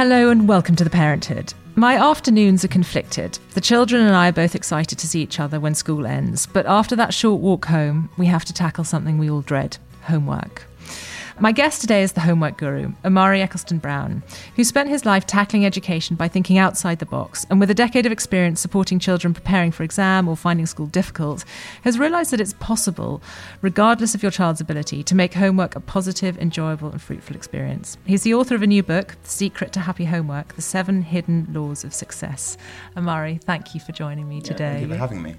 Hello and welcome to The Parenthood. My afternoons are conflicted. The children and I are both excited to see each other when school ends, but after that short walk home, we have to tackle something we all dread homework. My guest today is the homework guru, Omari Ecclestone Brown, who spent his life tackling education by thinking outside the box and with a decade of experience supporting children preparing for exam or finding school difficult, has realized that it's possible, regardless of your child's ability, to make homework a positive, enjoyable, and fruitful experience. He's the author of a new book, The Secret to Happy Homework The Seven Hidden Laws of Success. Omari, thank you for joining me today. Yeah, thank you for having me.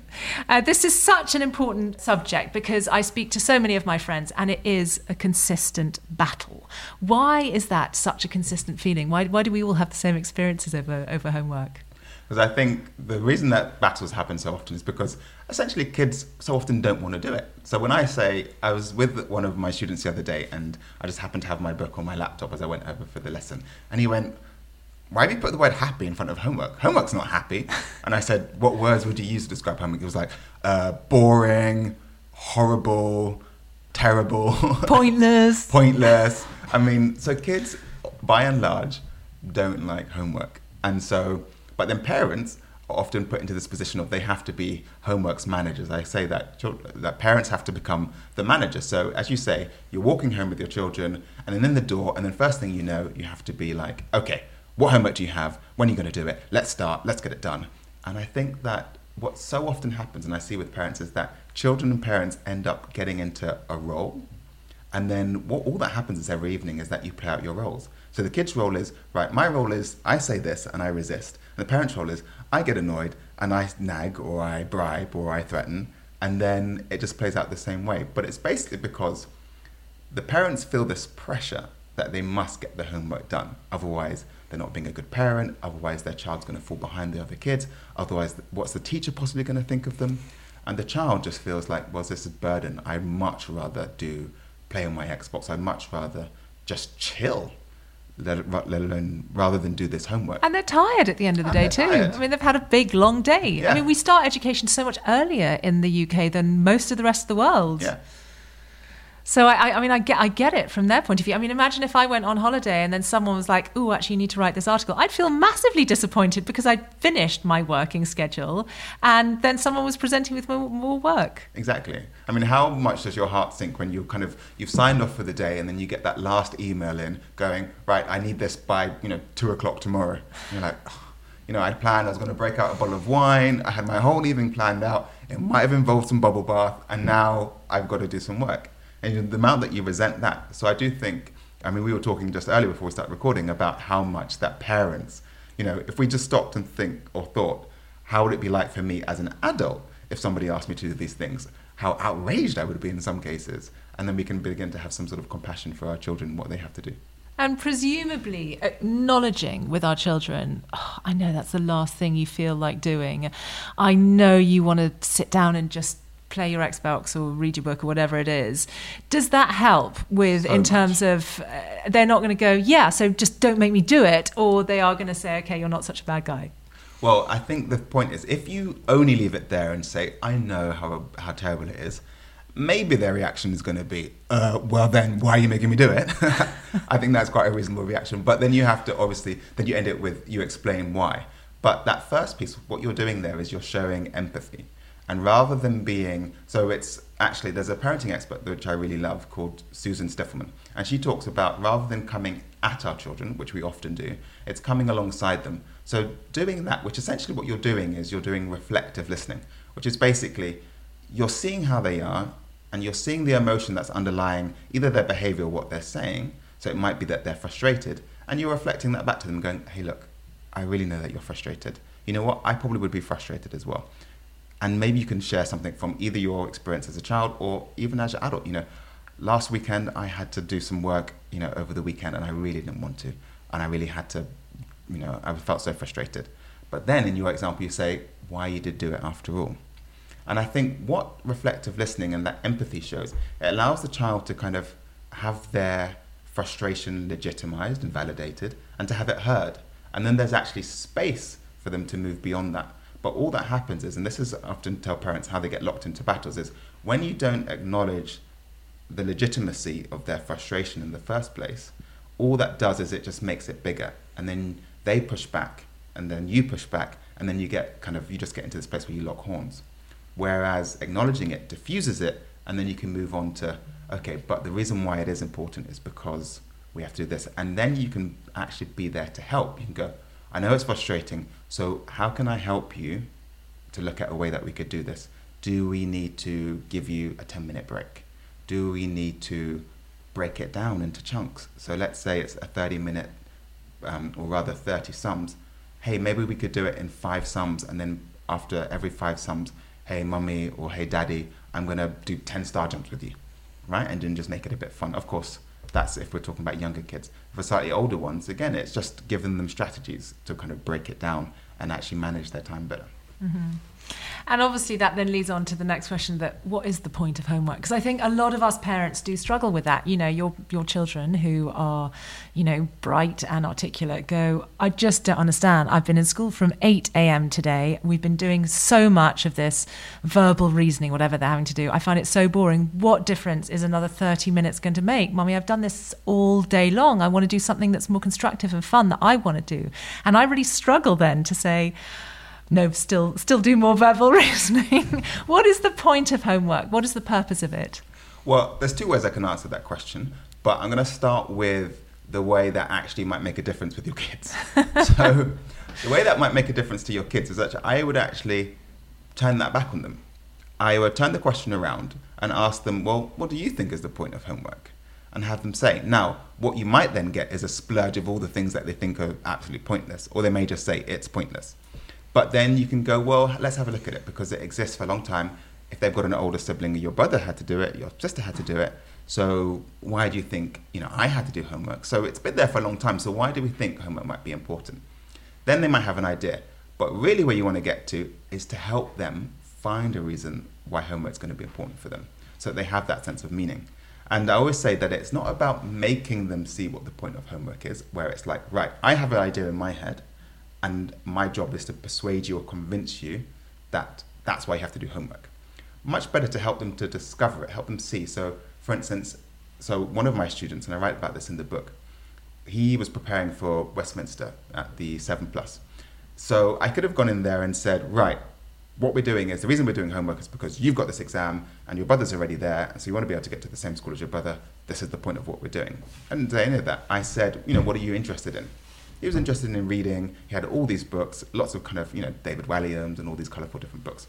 Uh, this is such an important subject because I speak to so many of my friends and it is a consistent consistent battle. Why is that such a consistent feeling? Why, why do we all have the same experiences over, over homework? Because I think the reason that battles happen so often is because essentially kids so often don't want to do it. So when I say, I was with one of my students the other day and I just happened to have my book on my laptop as I went over for the lesson. And he went, why have you put the word happy in front of homework? Homework's not happy. And I said, what words would you use to describe homework? He was like, uh, boring, horrible, terrible, pointless. pointless. I mean, so kids, by and large, don't like homework, and so, but then parents are often put into this position of they have to be homeworks managers. I say that that parents have to become the manager. So as you say, you're walking home with your children, and then in the door, and then first thing you know, you have to be like, okay, what homework do you have? When are you going to do it? Let's start. Let's get it done. And I think that what so often happens, and I see with parents, is that children and parents end up getting into a role. And then what all that happens is every evening is that you play out your roles. So the kid's role is, right, my role is I say this and I resist. And the parent's role is I get annoyed and I nag or I bribe or I threaten. And then it just plays out the same way. But it's basically because the parents feel this pressure that they must get the homework done. Otherwise, they're not being a good parent. Otherwise, their child's going to fall behind the other kids. Otherwise, what's the teacher possibly going to think of them? And the child just feels like, well, this is a burden. I'd much rather do play on my Xbox. I'd much rather just chill. Let, let, alone rather than do this homework. And they're tired at the end of the and day too. Tired. I mean, they've had a big long day. Yeah. I mean, we start education so much earlier in the UK than most of the rest of the world. Yeah. So I, I mean, I get, I get it from their point of view. I mean, imagine if I went on holiday and then someone was like, "Oh, actually, you need to write this article." I'd feel massively disappointed because I'd finished my working schedule, and then someone was presenting with more, more work. Exactly. I mean, how much does your heart sink when you kind of you've signed off for the day and then you get that last email in going, "Right, I need this by you know two o'clock tomorrow." And you're like. Oh. You know, I'd planned I was going to break out a bottle of wine. I had my whole evening planned out. It might have involved some bubble bath, and now I've got to do some work and the amount that you resent that. So I do think, I mean, we were talking just earlier before we started recording about how much that parents, you know, if we just stopped and think or thought, how would it be like for me as an adult if somebody asked me to do these things? How outraged I would be in some cases. And then we can begin to have some sort of compassion for our children, what they have to do. And presumably acknowledging with our children, oh, I know that's the last thing you feel like doing. I know you want to sit down and just play your Xbox or read your book or whatever it is. Does that help with so in terms much. of uh, they're not going to go, yeah, so just don't make me do it, or they are going to say, okay, you're not such a bad guy. Well, I think the point is if you only leave it there and say, I know how how terrible it is, maybe their reaction is going to be, uh, well, then why are you making me do it? I think that's quite a reasonable reaction. But then you have to obviously, then you end it with, you explain why. But that first piece, what you're doing there is you're showing empathy. And rather than being, so it's actually, there's a parenting expert which I really love called Susan Stiffelman. And she talks about rather than coming at our children, which we often do, it's coming alongside them. So doing that, which essentially what you're doing is you're doing reflective listening, which is basically you're seeing how they are and you're seeing the emotion that's underlying either their behavior or what they're saying. So it might be that they're frustrated. And you're reflecting that back to them, going, hey, look, I really know that you're frustrated. You know what? I probably would be frustrated as well and maybe you can share something from either your experience as a child or even as an adult. You know, last weekend I had to do some work, you know, over the weekend, and I really didn't want to, and I really had to, you know, I felt so frustrated. But then in your example, you say why you did do it after all. And I think what reflective listening and that empathy shows, it allows the child to kind of have their frustration legitimized and validated and to have it heard. And then there's actually space for them to move beyond that but all that happens is, and this is often tell parents how they get locked into battles, is when you don't acknowledge the legitimacy of their frustration in the first place, all that does is it just makes it bigger. and then they push back, and then you push back, and then you get kind of you just get into this place where you lock horns. Whereas acknowledging it diffuses it, and then you can move on to okay, but the reason why it is important is because we have to do this, and then you can actually be there to help. You can go, I know it's frustrating, so how can I help you to look at a way that we could do this? Do we need to give you a 10 minute break? Do we need to break it down into chunks? So let's say it's a 30 minute, um, or rather 30 sums. Hey, maybe we could do it in five sums, and then after every five sums, hey, mummy or hey, daddy, I'm going to do 10 star jumps with you, right? And then just make it a bit fun. Of course, that's if we're talking about younger kids. For slightly older ones, again, it's just giving them strategies to kind of break it down and actually manage their time better. Mm-hmm. And obviously, that then leads on to the next question: that what is the point of homework? Because I think a lot of us parents do struggle with that. You know, your your children who are, you know, bright and articulate go, I just don't understand. I've been in school from eight a.m. today. We've been doing so much of this verbal reasoning, whatever they're having to do. I find it so boring. What difference is another thirty minutes going to make, Mummy? I've done this all day long. I want to do something that's more constructive and fun that I want to do, and I really struggle then to say no, still still do more verbal reasoning. what is the point of homework? What is the purpose of it? Well, there's two ways I can answer that question, but I'm going to start with the way that actually might make a difference with your kids. so, the way that might make a difference to your kids is that I would actually turn that back on them. I would turn the question around and ask them, well, what do you think is the point of homework? And have them say. Now, what you might then get is a splurge of all the things that they think are absolutely pointless, or they may just say it's pointless. But then you can go, well, let's have a look at it because it exists for a long time. If they've got an older sibling, your brother had to do it, your sister had to do it. So why do you think, you know, I had to do homework? So it's been there for a long time. So why do we think homework might be important? Then they might have an idea. But really, where you want to get to is to help them find a reason why homework is going to be important for them so that they have that sense of meaning. And I always say that it's not about making them see what the point of homework is, where it's like, right, I have an idea in my head and my job is to persuade you or convince you that that's why you have to do homework. Much better to help them to discover it, help them see. So, for instance, so one of my students, and I write about this in the book, he was preparing for Westminster at the 7 Plus. So I could have gone in there and said, right, what we're doing is the reason we're doing homework is because you've got this exam and your brother's already there, and so you want to be able to get to the same school as your brother. This is the point of what we're doing. And at the end of that, I said, you know, what are you interested in? He was interested in reading. He had all these books, lots of kind of, you know, David Walliams and all these colourful different books.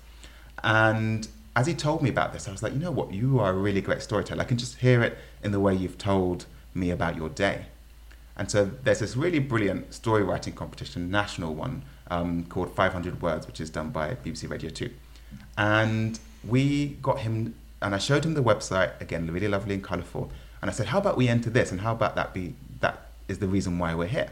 And as he told me about this, I was like, you know what, you are a really great storyteller. I can just hear it in the way you've told me about your day. And so there's this really brilliant story writing competition, national one, um, called 500 Words, which is done by BBC Radio 2. And we got him, and I showed him the website, again, really lovely and colourful. And I said, how about we enter this? And how about that be, that is the reason why we're here?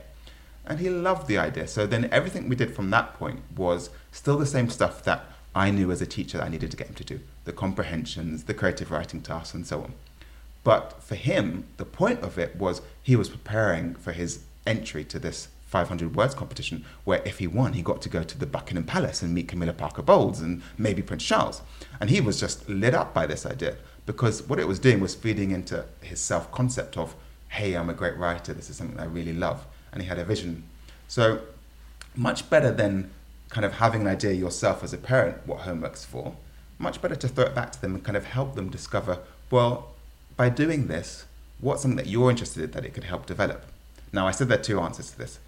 And he loved the idea. So then everything we did from that point was still the same stuff that I knew as a teacher that I needed to get him to do the comprehensions, the creative writing tasks, and so on. But for him, the point of it was he was preparing for his entry to this 500 words competition, where if he won, he got to go to the Buckingham Palace and meet Camilla Parker Bowles and maybe Prince Charles. And he was just lit up by this idea because what it was doing was feeding into his self concept of, hey, I'm a great writer, this is something I really love and he had a vision. So, much better than kind of having an idea yourself as a parent what homework's for, much better to throw it back to them and kind of help them discover, well, by doing this, what's something that you're interested in that it could help develop? Now, I said there are two answers to this.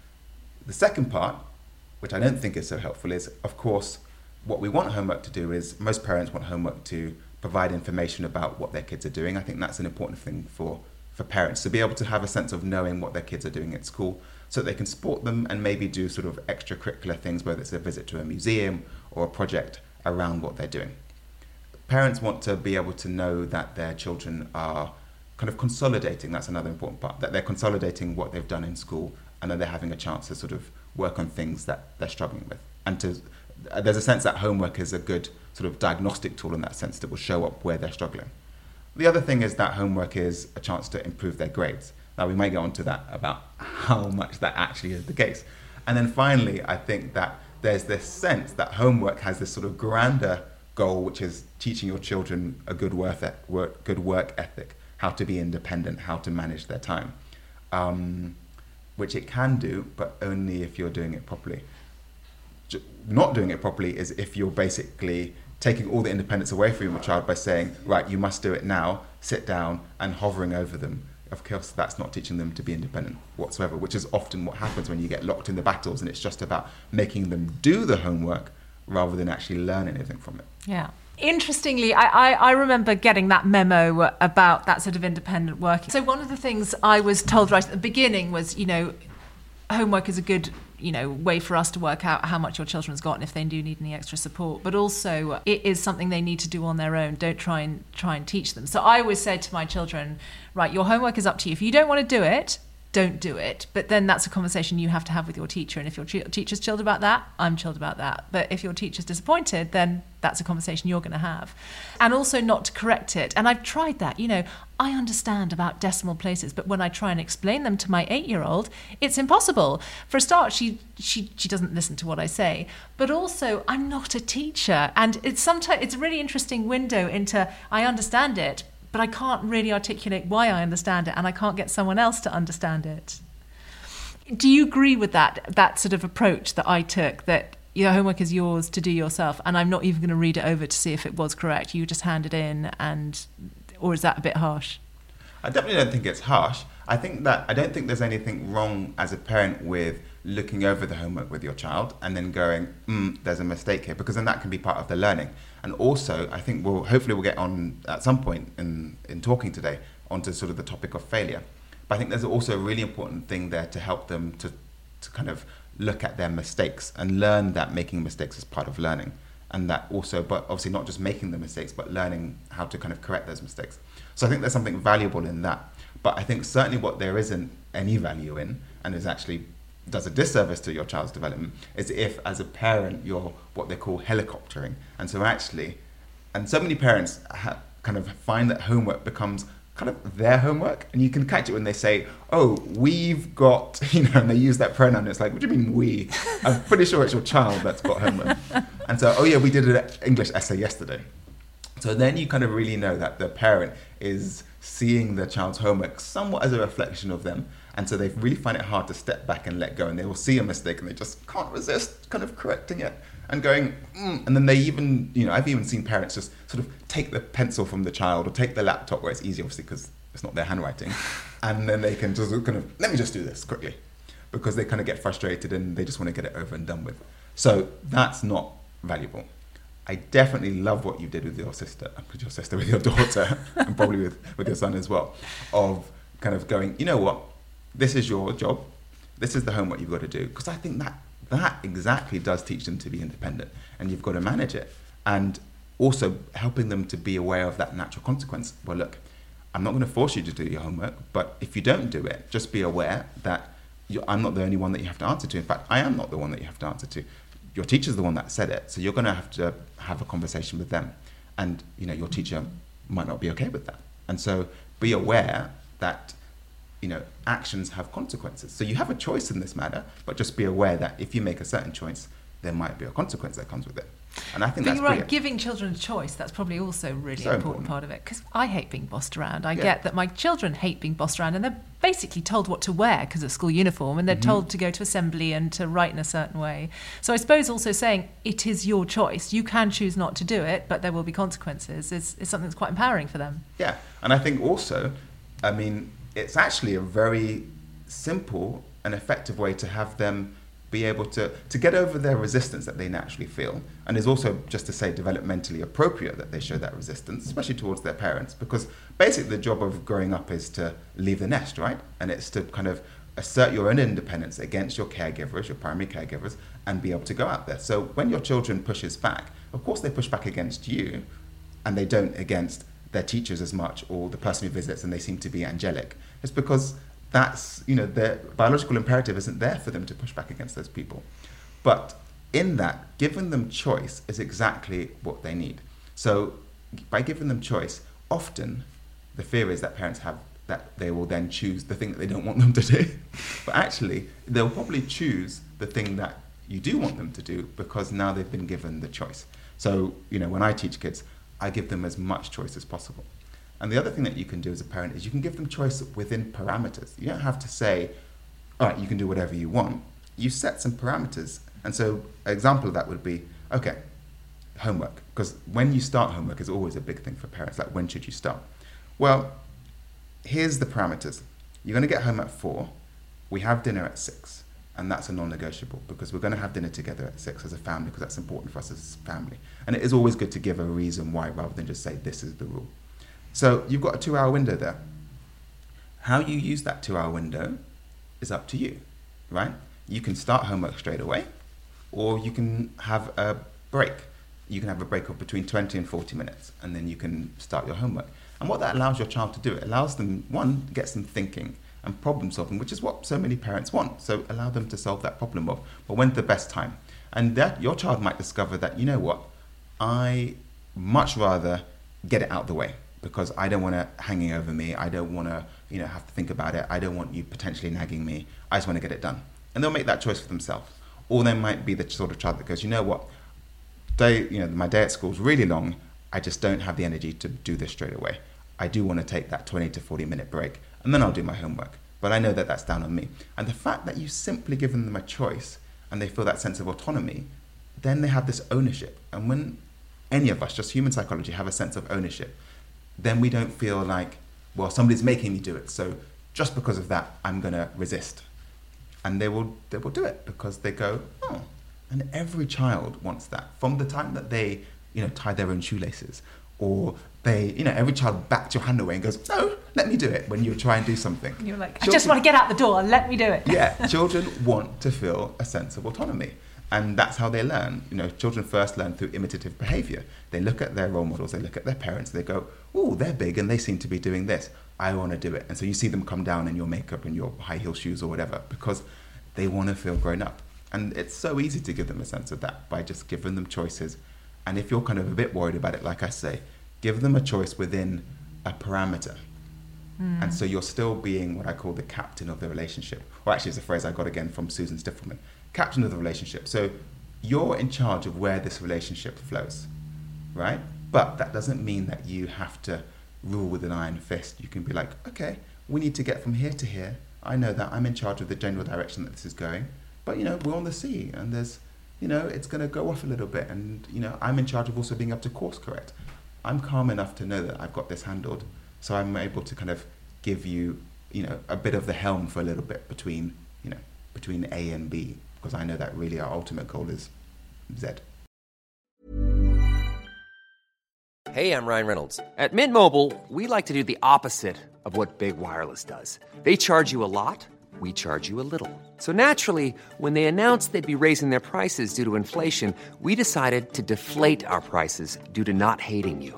The second part, which I don't think is so helpful, is of course, what we want homework to do is most parents want homework to provide information about what their kids are doing. I think that's an important thing for, for parents to be able to have a sense of knowing what their kids are doing at school so they can support them and maybe do sort of extracurricular things, whether it's a visit to a museum or a project around what they're doing. Parents want to be able to know that their children are kind of consolidating, that's another important part, that they're consolidating what they've done in school and that they're having a chance to sort of work on things that they're struggling with. And to, there's a sense that homework is a good sort of diagnostic tool in that sense that will show up where they're struggling. The other thing is that homework is a chance to improve their grades. Now, we may get onto that about how much that actually is the case. And then finally, I think that there's this sense that homework has this sort of grander goal, which is teaching your children a good work, good work ethic, how to be independent, how to manage their time. Um, which it can do, but only if you're doing it properly. Not doing it properly is if you're basically taking all the independence away from your child by saying, right, you must do it now, sit down, and hovering over them. Of course, that's not teaching them to be independent whatsoever, which is often what happens when you get locked in the battles and it's just about making them do the homework rather than actually learn anything from it. Yeah. Interestingly, I, I, I, remember getting that memo about that sort of independent working. So, one of the things I was told right at the beginning was, you know, homework is a good you know way for us to work out how much your children's got and if they do need any extra support. But also it is something they need to do on their own. Don't try and try and teach them. So i always say to my children right your homework is up to you. If you don't want to do it don't do it. But then that's a conversation you have to have with your teacher. And if your teacher's chilled about that, I'm chilled about that. But if your teacher's disappointed, then that's a conversation you're going to have. And also not to correct it. And I've tried that. You know, I understand about decimal places, but when I try and explain them to my eight year old, it's impossible. For a start, she, she, she doesn't listen to what I say. But also, I'm not a teacher. And it's sometimes it's a really interesting window into I understand it, but I can't really articulate why I understand it and I can't get someone else to understand it. Do you agree with that that sort of approach that I took that your homework is yours to do yourself and I'm not even going to read it over to see if it was correct. You just hand it in and or is that a bit harsh? I definitely don't think it's harsh. I think that I don't think there's anything wrong as a parent with looking over the homework with your child and then going, mm, there's a mistake here, because then that can be part of the learning. And also, I think we'll hopefully we'll get on at some point in, in talking today onto sort of the topic of failure. But I think there's also a really important thing there to help them to, to kind of look at their mistakes and learn that making mistakes is part of learning. And that also, but obviously not just making the mistakes, but learning how to kind of correct those mistakes. So I think there's something valuable in that. But I think certainly what there isn't any value in, and is actually does a disservice to your child's development is if, as a parent, you're what they call helicoptering. And so, actually, and so many parents ha- kind of find that homework becomes kind of their homework. And you can catch it when they say, Oh, we've got, you know, and they use that pronoun. It's like, What do you mean we? I'm pretty sure it's your child that's got homework. and so, Oh, yeah, we did an English essay yesterday. So then you kind of really know that the parent is seeing the child's homework somewhat as a reflection of them and so they really find it hard to step back and let go. And they will see a mistake and they just can't resist kind of correcting it and going, mm. and then they even, you know, I've even seen parents just sort of take the pencil from the child or take the laptop where it's easy, obviously, because it's not their handwriting. and then they can just kind of, let me just do this quickly. Because they kind of get frustrated and they just want to get it over and done with. So that's not valuable. I definitely love what you did with your sister, with your sister, with your daughter, and probably with, with your son as well, of kind of going, you know what, this is your job. This is the homework you've got to do. Because I think that that exactly does teach them to be independent, and you've got to manage it. And also helping them to be aware of that natural consequence. Well, look, I'm not going to force you to do your homework, but if you don't do it, just be aware that I'm not the only one that you have to answer to. In fact, I am not the one that you have to answer to. Your teacher's the one that said it, so you're going to have to have a conversation with them, and you know your teacher might not be okay with that. And so be aware that you know, actions have consequences. So you have a choice in this matter, but just be aware that if you make a certain choice, there might be a consequence that comes with it. And I think but that's you're right. Brilliant. Giving children a choice that's probably also a really so important, important, part of it. Because I hate being bossed around. I yeah. get that my children hate being bossed around, and they're basically told what to wear because of school uniform, and they're mm-hmm. told to go to assembly and to write in a certain way. So I suppose also saying it is your choice. You can choose not to do it, but there will be consequences. Is is something that's quite empowering for them. Yeah, and I think also, I mean, it's actually a very simple and effective way to have them be able to, to get over their resistance that they naturally feel. And is also, just to say, developmentally appropriate that they show that resistance, especially towards their parents, because basically the job of growing up is to leave the nest, right? And it's to kind of assert your own independence against your caregivers, your primary caregivers, and be able to go out there. So when your children pushes back, of course they push back against you, and they don't against their teachers as much or the person who visits and they seem to be angelic. It's because that's, you know, their biological imperative isn't there for them to push back against those people. But in that, giving them choice is exactly what they need. So by giving them choice, often the fear is that parents have that they will then choose the thing that they don't want them to do. but actually, they'll probably choose the thing that you do want them to do because now they've been given the choice. So, you know, when I teach kids, I give them as much choice as possible. And the other thing that you can do as a parent is you can give them choice within parameters. You don't have to say, all right, you can do whatever you want, you set some parameters. And so, an example of that would be okay, homework. Because when you start homework is always a big thing for parents. Like, when should you start? Well, here's the parameters. You're going to get home at four. We have dinner at six. And that's a non negotiable because we're going to have dinner together at six as a family because that's important for us as a family. And it is always good to give a reason why rather than just say this is the rule. So you've got a two hour window there. How you use that two hour window is up to you, right? You can start homework straight away or you can have a break. You can have a break of between 20 and 40 minutes and then you can start your homework. And what that allows your child to do, it allows them, one, gets them thinking and problem solving, which is what so many parents want. So allow them to solve that problem of, well, when's the best time? And that your child might discover that, you know what, I much rather get it out the way because I don't want it hanging over me. I don't want to, you know, have to think about it. I don't want you potentially nagging me. I just want to get it done. And they'll make that choice for themselves. Or they might be the sort of child that goes, you know what, day, you know, my day at school is really long. I just don't have the energy to do this straight away. I do want to take that 20 to 40 minute break and then I'll do my homework. But I know that that's down on me. And the fact that you simply given them a choice and they feel that sense of autonomy, then they have this ownership. And when any of us, just human psychology, have a sense of ownership, then we don't feel like, well, somebody's making me do it. So just because of that, I'm going to resist. And they will, they will do it because they go, oh. And every child wants that. From the time that they, you know, tie their own shoelaces or they, you know, every child backs your hand away and goes, no, let me do it when you try and do something. And you're like, I just want to get out the door, let me do it. yeah, children want to feel a sense of autonomy. And that's how they learn. You know, children first learn through imitative behavior. They look at their role models, they look at their parents, they go, oh, they're big and they seem to be doing this. I want to do it. And so you see them come down in your makeup and your high heel shoes or whatever because they want to feel grown up. And it's so easy to give them a sense of that by just giving them choices. And if you're kind of a bit worried about it, like I say, give them a choice within a parameter. Mm. And so you're still being what I call the captain of the relationship. Or actually, it's a phrase I got again from Susan Stiffelman captain of the relationship. So you're in charge of where this relationship flows, right? But that doesn't mean that you have to rule with an iron fist. You can be like, okay, we need to get from here to here. I know that I'm in charge of the general direction that this is going. But, you know, we're on the sea and there's, you know, it's going to go off a little bit. And, you know, I'm in charge of also being able to course correct. I'm calm enough to know that I've got this handled. So I'm able to kind of give you, you know, a bit of the helm for a little bit between, you know, between A and B, because I know that really our ultimate goal is Z. Hey, I'm Ryan Reynolds. At Mint Mobile, we like to do the opposite of what Big Wireless does. They charge you a lot, we charge you a little. So naturally, when they announced they'd be raising their prices due to inflation, we decided to deflate our prices due to not hating you.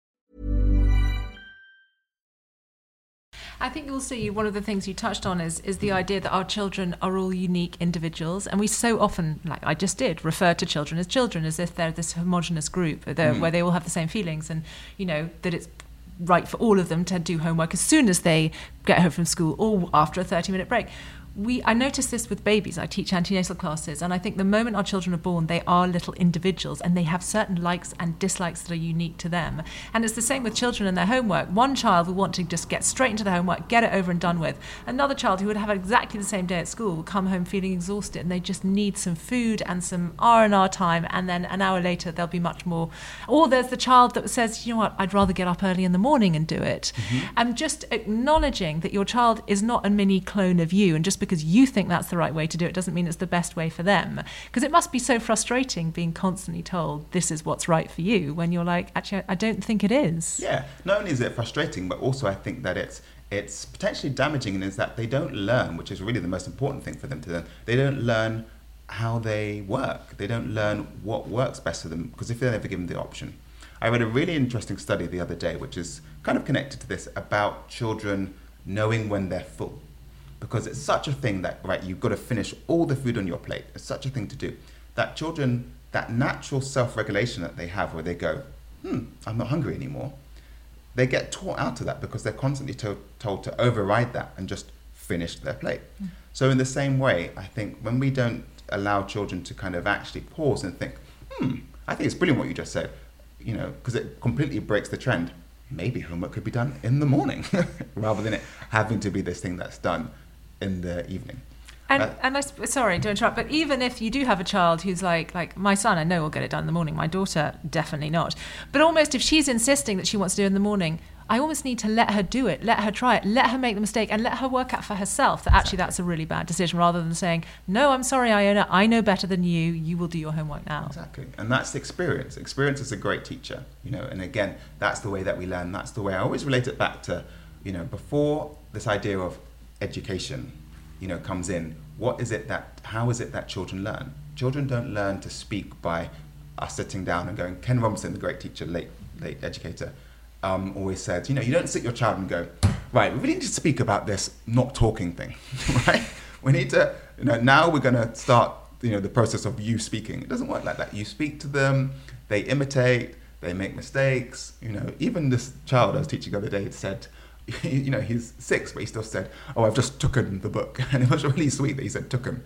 I think also you, one of the things you touched on is is the idea that our children are all unique individuals, and we so often, like I just did, refer to children as children as if they're this homogenous group mm. where they all have the same feelings, and you know that it's right for all of them to do homework as soon as they get home from school or after a 30 minute break we I notice this with babies. I teach antenatal classes, and I think the moment our children are born, they are little individuals, and they have certain likes and dislikes that are unique to them. And it's the same with children and their homework. One child will want to just get straight into the homework, get it over and done with. Another child who would have exactly the same day at school will come home feeling exhausted, and they just need some food and some R and R time, and then an hour later they'll be much more. Or there's the child that says, you know what, I'd rather get up early in the morning and do it. Mm-hmm. And just acknowledging that your child is not a mini clone of you, and just because you think that's the right way to do it doesn't mean it's the best way for them. Because it must be so frustrating being constantly told this is what's right for you when you're like, actually, I don't think it is. Yeah, not only is it frustrating, but also I think that it's it's potentially damaging in is that they don't learn, which is really the most important thing for them to learn. They don't learn how they work. They don't learn what works best for them because if they're never given the option. I read a really interesting study the other day, which is kind of connected to this about children knowing when they're full because it's such a thing that right you've got to finish all the food on your plate it's such a thing to do that children that natural self-regulation that they have where they go hmm i'm not hungry anymore they get taught out of that because they're constantly to- told to override that and just finish their plate. So, in the same way, I think when we don't allow children to kind of actually pause and think, hmm, I think it's brilliant what you just said, you know, because it completely breaks the trend. Maybe homework could be done in the morning rather than it having to be this thing that's done in the evening. And, Uh, and I, sorry to interrupt, but even if you do have a child who's like, like my son, I know will get it done in the morning. My daughter, definitely not. But almost if she's insisting that she wants to do it in the morning, I almost need to let her do it, let her try it, let her make the mistake, and let her work out for herself that actually that's a really bad decision, rather than saying, "No, I'm sorry, Iona, I know better than you. You will do your homework now." Exactly. And that's experience. Experience is a great teacher, you know, and again, that's the way that we learn. That's the way I always relate it back to, you know, before this idea of education, you know, comes in, what is it that, how is it that children learn? Children don't learn to speak by us sitting down and going, Ken Robinson, the great teacher, late, late educator, um, always said, you know, you don't sit your child and go, right, we really need to speak about this not talking thing, right? We need to, you know, now we're going to start, you know, the process of you speaking. It doesn't work like that. You speak to them, they imitate, they make mistakes. You know, even this child I was teaching the other day said, you know, he's six, but he still said, "Oh, I've just tooken the book," and it was really sweet that he said "tooken."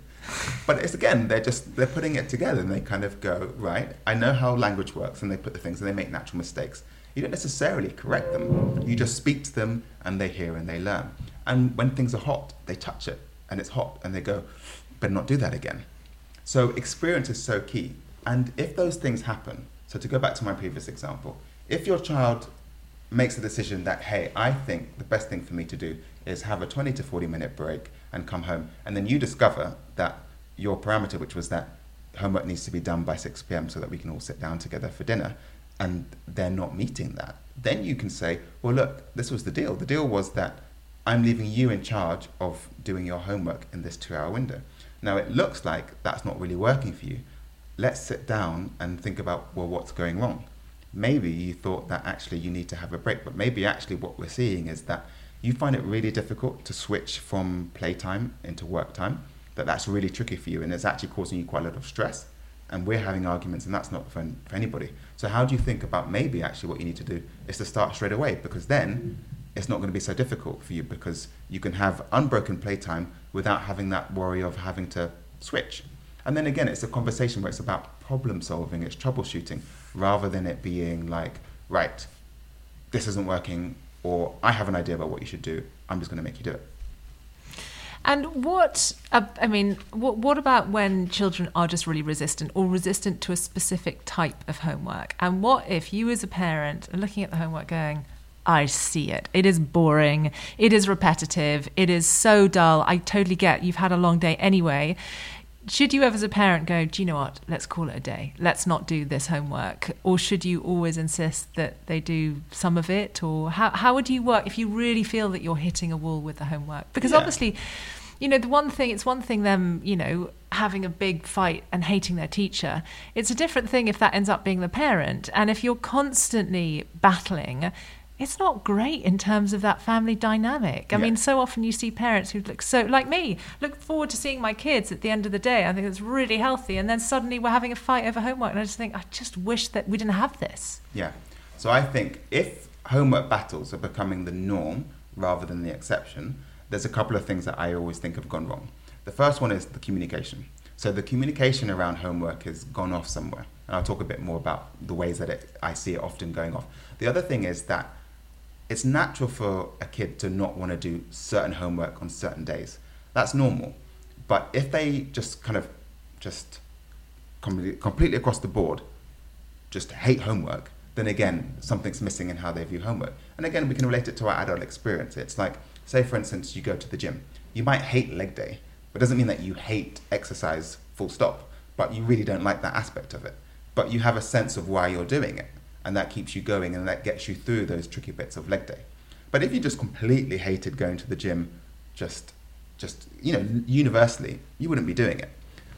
But it's again, they're just they're putting it together, and they kind of go, "Right, I know how language works," and they put the things, and they make natural mistakes. You don't necessarily correct them. You just speak to them, and they hear and they learn. And when things are hot, they touch it, and it's hot, and they go, "Better not do that again." So experience is so key. And if those things happen, so to go back to my previous example, if your child makes a decision that, hey, I think the best thing for me to do is have a 20 to 40 minute break and come home, and then you discover that your parameter, which was that homework needs to be done by 6 p.m. so that we can all sit down together for dinner, and they're not meeting that, then you can say, well, look, this was the deal. The deal was that I'm leaving you in charge of doing your homework in this two hour window. Now, it looks like that's not really working for you. Let's sit down and think about, well, what's going wrong? Maybe you thought that actually you need to have a break, but maybe actually what we're seeing is that you find it really difficult to switch from playtime into work time, that that's really tricky for you and it's actually causing you quite a lot of stress. And we're having arguments, and that's not for, for anybody. So, how do you think about maybe actually what you need to do is to start straight away? Because then it's not going to be so difficult for you because you can have unbroken playtime without having that worry of having to switch. And then again, it's a conversation where it's about problem solving, it's troubleshooting, rather than it being like, right, this isn't working, or I have an idea about what you should do, I'm just going to make you do it. And what, I mean, what, what about when children are just really resistant or resistant to a specific type of homework? And what if you, as a parent, are looking at the homework going, I see it. It is boring. It is repetitive. It is so dull. I totally get you've had a long day anyway. Should you ever, as a parent, go, do you know what? Let's call it a day. Let's not do this homework. Or should you always insist that they do some of it? Or how, how would you work if you really feel that you're hitting a wall with the homework? Because Yeah. obviously, you know, the one thing, it's one thing them, you know, having a big fight and hating their teacher. It's a different thing if that ends up being the parent. And if you're constantly battling, it's not great in terms of that family dynamic. I Yeah. mean, so often you see parents who look so, like me, look forward to seeing my kids at the end of the day. I think it's really healthy. And then suddenly we're having a fight over homework. And I just think, I just wish that we didn't have this. Yeah. So I think if homework battles are becoming the norm rather than the exception, there's a couple of things that I always think have gone wrong. The first one is the communication. So the communication around homework has gone off somewhere. And I'll talk a bit more about the ways that it, I see it often going off. The other thing is that it's natural for a kid to not want to do certain homework on certain days. That's normal. But if they just kind of just completely, across the board just hate homework, then again, something's missing in how they view homework. And again, we can relate it to our adult experience. It's like, say, for instance, you go to the gym. You might hate leg day, but it doesn't mean that you hate exercise full stop, but you really don't like that aspect of it. But you have a sense of why you're doing it, and that keeps you going and that gets you through those tricky bits of leg day. But if you just completely hated going to the gym, just, just you know, universally, you wouldn't be doing it.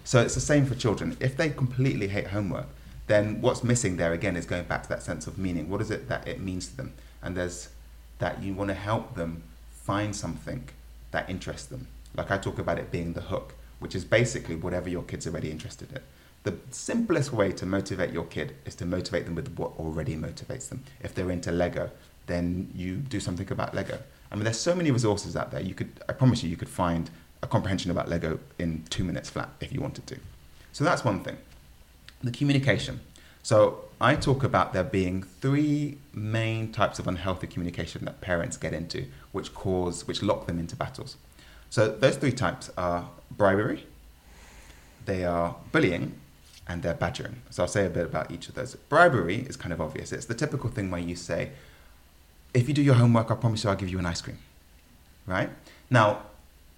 So it's the same for children. If they completely hate homework, then what's missing there again is going back to that sense of meaning. What is it that it means to them? And there's that you want to help them find something that interests them. Like I talk about it being the hook, which is basically whatever your kids are already interested in. The simplest way to motivate your kid is to motivate them with what already motivates them. If they're into Lego, then you do something about Lego. I mean, there's so many resources out there. You could, I promise you, you could find a comprehension about Lego in two minutes flat if you wanted to. So that's one thing. The communication. So I talk about there being three main types of unhealthy communication that parents get into, which cause, which lock them into battles. So those three types are bribery, they are bullying, and they're badgering. So I'll say a bit about each of those. Bribery is kind of obvious. It's the typical thing where you say, if you do your homework, I promise you I'll give you an ice cream. Right? Now,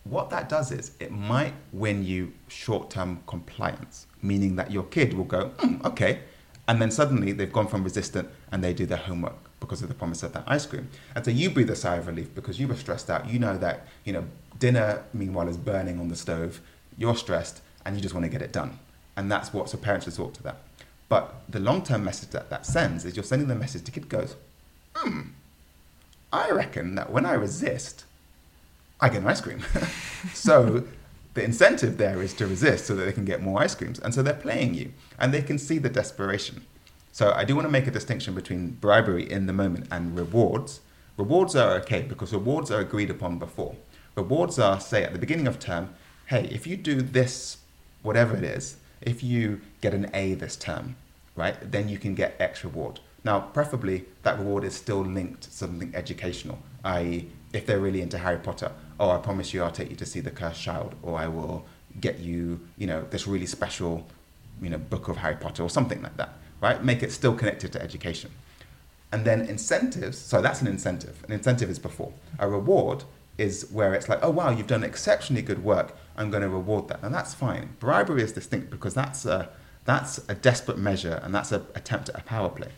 what that does is it might win you short term compliance, meaning that your kid will go, mm, okay. And then suddenly they've gone from resistant and they do their homework because of the promise of that ice cream. And so you breathe a sigh of relief because you were stressed out. You know that, you know, dinner meanwhile is burning on the stove. You're stressed and you just want to get it done. And that's what, so parents should talk to that. But the long term message that that sends is you're sending the message the kid goes, hmm, I reckon that when I resist, I get an ice cream. so the incentive there is to resist so that they can get more ice creams. And so they're playing you and they can see the desperation. So I do want to make a distinction between bribery in the moment and rewards. Rewards are okay because rewards are agreed upon before. Rewards are, say, at the beginning of term, hey, if you do this, whatever it is, if you get an A this term, right, then you can get X reward. Now, preferably, that reward is still linked to something educational, i.e., if they're really into Harry Potter, oh, I promise you I'll take you to see The Cursed Child, or I will get you, you know, this really special, you know, book of Harry Potter, or something like that, right? Make it still connected to education. And then incentives, so that's an incentive. An incentive is before. A reward is where it's like, oh, wow, you've done exceptionally good work. I'm going to reward that. And that's fine. Bribery is distinct because that's a, that's a desperate measure and that's an attempt at a power play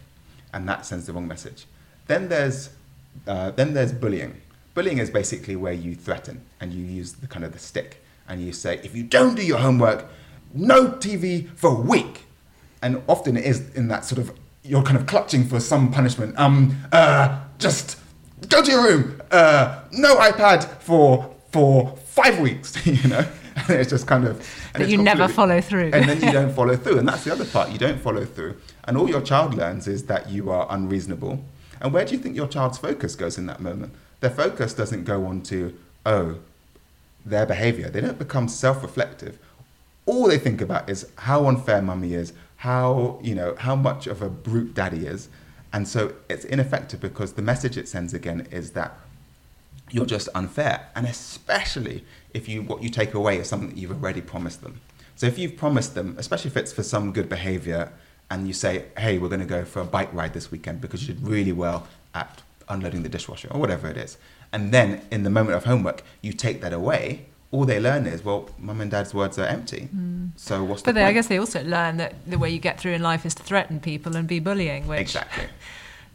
and that sends the wrong message. Then there's uh, then there's bullying. Bullying is basically where you threaten and you use the kind of the stick and you say, if you don't do your homework, no TV for a week. And often it is in that sort of you're kind of clutching for some punishment. Um, uh, just go to your room. Uh, no iPad for for five weeks. You know. And it's just kind of that you never follow through and then you don't follow through and that's the other part you don't follow through and all your child learns is that you are unreasonable. And where do you think your child's focus goes in that moment? Their focus doesn't go on to, oh, their behavior. They don't become self reflective. All they think about is how unfair mummy is, how, you know, how much of a brute daddy is. And so it's ineffective because the message it sends again is that you're just unfair. And especially if you what you take away is something that you've already promised them. So if you've promised them, especially if it's for some good behavior, and you say, hey, we're going to go for a bike ride this weekend because you did really well at unloading the dishwasher or whatever it is. And then in the moment of homework, you take that away. All they learn is, well, mum and dad's words are empty. Mm. So what's but the they, I guess they also learn that the way you get through in life is to threaten people and be bullying. Which, exactly.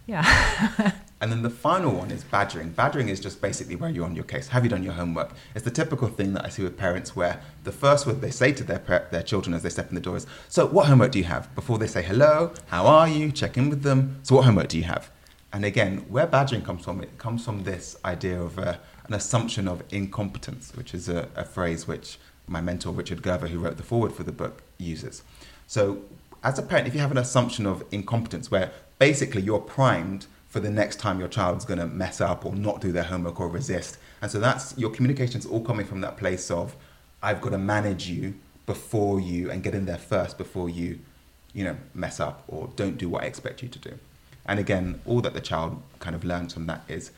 Yeah. And then the final one is badgering. Badgering is just basically where you're on your case. Have you done your homework? It's the typical thing that I see with parents where the first word they say to their, their children as they step in the door is, So, what homework do you have? Before they say hello, how are you? Check in with them. So, what homework do you have? And again, where badgering comes from, it comes from this idea of uh, an assumption of incompetence, which is a, a phrase which my mentor, Richard Gerver, who wrote the foreword for the book, uses. So, as a parent, if you have an assumption of incompetence where basically you're primed for the next time your child's going to mess up or not do their homework or resist. And so that's your communication's all coming from that place of I've got to manage you before you and get in there first before you, you know, mess up or don't do what I expect you to do. And again, all that the child kind of learns from that is,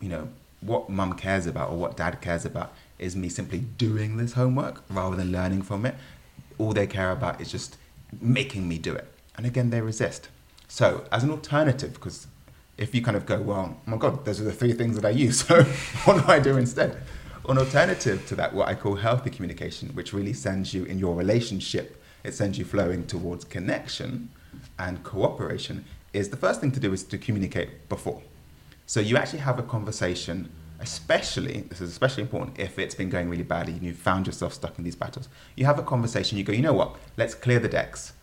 you know, what mum cares about or what dad cares about is me simply doing this homework rather than learning from it. All they care about is just making me do it. And again, they resist. So, as an alternative, because if you kind of go, well, oh my God, those are the three things that I use. So what do I do instead? An alternative to that, what I call healthy communication, which really sends you in your relationship, it sends you flowing towards connection and cooperation, is the first thing to do is to communicate before. So you actually have a conversation, especially, this is especially important if it's been going really badly and you've found yourself stuck in these battles. You have a conversation, you go, you know what, let's clear the decks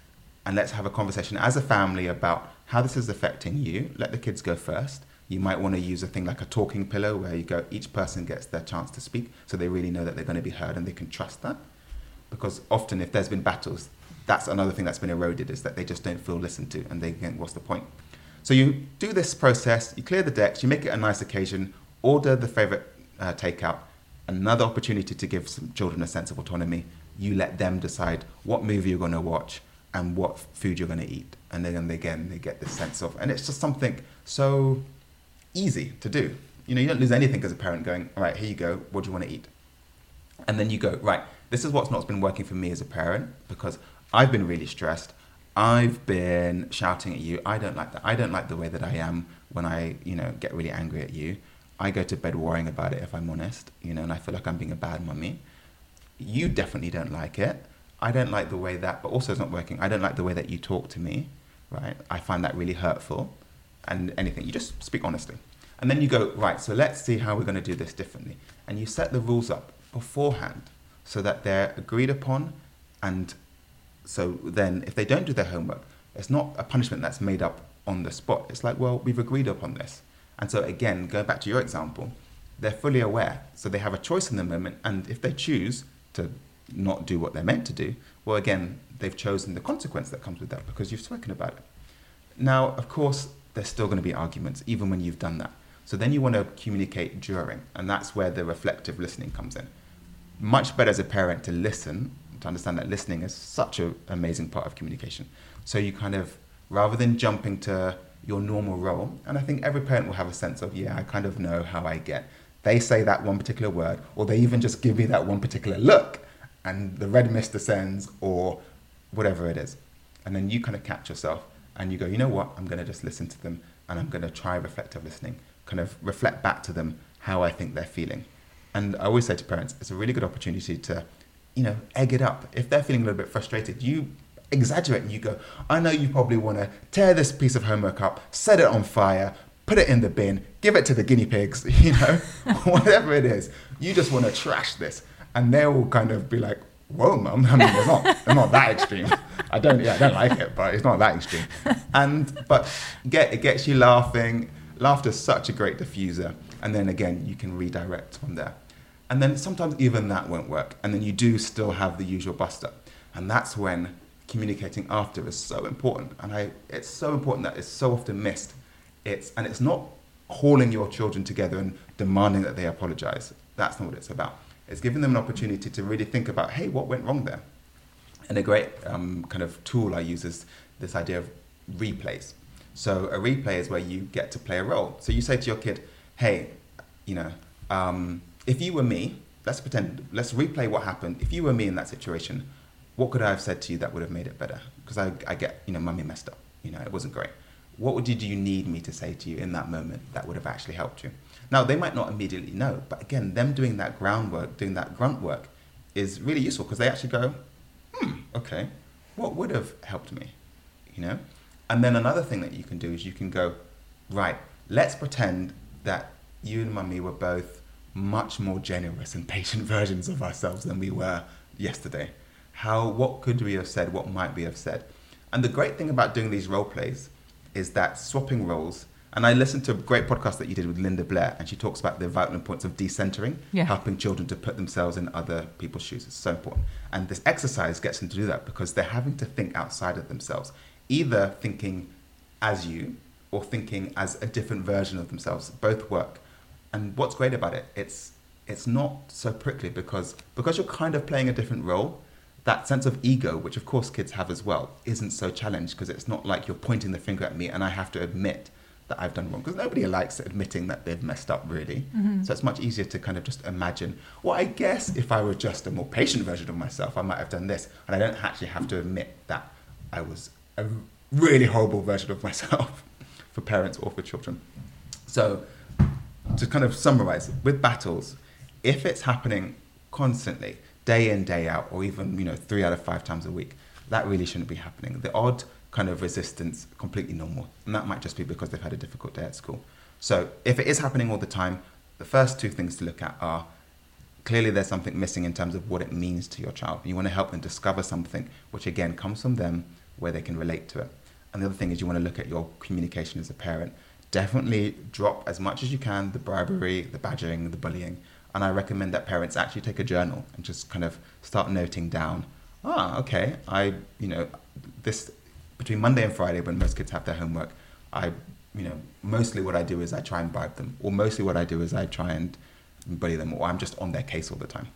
and let's have a conversation as a family about how this is affecting you. Let the kids go first. You might want to use a thing like a talking pillow where you go, each person gets their chance to speak so they really know that they're going to be heard and they can trust that. Because often, if there's been battles, that's another thing that's been eroded is that they just don't feel listened to and they think, what's the point? So you do this process, you clear the decks, you make it a nice occasion. order the favorite uh, takeout, another opportunity to give some children a sense of autonomy. You let them decide what movie you're going to watch and what food you're going to eat. And then again, they get this sense of, and it's just something so easy to do. You know, you don't lose anything as a parent going, all right, here you go, what do you want to eat? And then you go, right, this is what's not been working for me as a parent because I've been really stressed. I've been shouting at you. I don't like that. I don't like the way that I am when I, you know, get really angry at you. I go to bed worrying about it if I'm honest, you know, and I feel like I'm being a bad mummy. You definitely don't like it. I don't like the way that, but also it's not working. I don't like the way that you talk to me, right? I find that really hurtful. And anything, you just speak honestly. And then you go, right, so let's see how we're going to do this differently. And you set the rules up beforehand so that they're agreed upon. And so then if they don't do their homework, it's not a punishment that's made up on the spot. It's like, well, we've agreed upon this. And so again, going back to your example, they're fully aware. So they have a choice in the moment. And if they choose to not do what they're meant to do, well, again, they've chosen the consequence that comes with that because you've spoken about it. Now, of course, there's still going to be arguments, even when you've done that. So then you want to communicate during, and that's where the reflective listening comes in. Much better as a parent to listen, to understand that listening is such an amazing part of communication. So you kind of, rather than jumping to your normal role, and I think every parent will have a sense of, yeah, I kind of know how I get. They say that one particular word, or they even just give me that one particular look, and the red mist descends, or whatever it is. And then you kind of catch yourself and you go, you know what, I'm going to just listen to them and I'm going to try reflective listening kind of reflect back to them how I think they're feeling. And I always say to parents, it's a really good opportunity to, you know, egg it up. If they're feeling a little bit frustrated, you exaggerate and you go, I know you probably want to tear this piece of homework up, set it on fire, put it in the bin, give it to the guinea pigs, you know, whatever it is. You just want to trash this. And they will kind of be like, whoa, mum. I mean, it's not, it's not that extreme. I don't, yeah, I don't like it, but it's not that extreme. And, but get, it gets you laughing laughter is such a great diffuser. And then again, you can redirect from there. And then sometimes even that won't work. And then you do still have the usual buster. And that's when communicating after is so important. And I, it's so important that it's so often missed. It's, and it's not hauling your children together and demanding that they apologize. That's not what it's about. It's giving them an opportunity to really think about, hey, what went wrong there? And a great um, kind of tool I use is this idea of replays. So a replay is where you get to play a role. So you say to your kid, hey, you know, um, if you were me, let's pretend, let's replay what happened. If you were me in that situation, what could I have said to you that would have made it better? Because I, I get, you know, mummy messed up. You know, it wasn't great. What did you need me to say to you in that moment that would have actually helped you? Now, they might not immediately know, but again, them doing that groundwork, doing that grunt work is really useful because they actually go, hmm, okay, what would have helped me? You know? And then another thing that you can do is you can go, right, let's pretend that you and mummy were both much more generous and patient versions of ourselves than we were yesterday. How, what could we have said? What might we have said? And the great thing about doing these role plays is that swapping roles. And I listened to a great podcast that you did with Linda Blair, and she talks about the vital importance of decentering, Yeah. helping children to put themselves in other people's shoes. It's so important. And this exercise gets them to do that because they're having to think outside of themselves either thinking as you or thinking as a different version of themselves. Both work. And what's great about it, it's it's not so prickly because because you're kind of playing a different role. That sense of ego, which of course kids have as well, isn't so challenged because it's not like you're pointing the finger at me and I have to admit that I've done wrong because nobody likes admitting that they've messed up really. Mm-hmm. So it's much easier to kind of just imagine. Well, I guess if I were just a more patient version of myself, I might have done this, and I don't actually have to admit that I was a really horrible version of myself for parents or for children. So, to kind of summarize, with battles, if it's happening constantly, day in, day out, or even, you know, three out of five times a week, that really shouldn't be happening. The odd kind of resistance, completely normal. And that might just be because they've had a difficult day at school. So, if it is happening all the time, the first two things to look at are clearly there's something missing in terms of what it means to your child. You want to help them discover something which again comes from them where they can relate to it. And the other thing is you want to look at your communication as a parent. Definitely drop as much as you can the bribery, the badgering, the bullying. And I recommend that parents actually take a journal and just kind of start noting down, ah, okay, I, you know, this between Monday and Friday when most kids have their homework, I you know, mostly what I do is I try and bribe them, or mostly what I do is I try and bully them, or I'm just on their case all the time.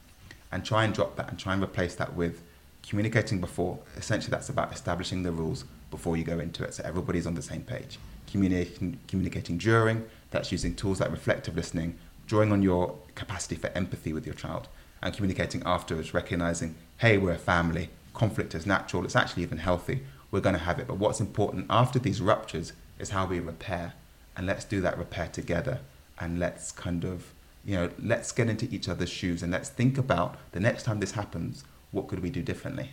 And try and drop that and try and replace that with communicating before. Essentially, that's about establishing the rules before you go into it so everybody's on the same page. Communicating, communicating during, that's using tools like reflective listening, drawing on your capacity for empathy with your child, and communicating afterwards, recognizing, hey, we're a family, conflict is natural, it's actually even healthy, we're going to have it. But what's important after these ruptures is how we repair. And let's do that repair together. And let's kind of, you know, let's get into each other's shoes and let's think about the next time this happens, what could we do differently?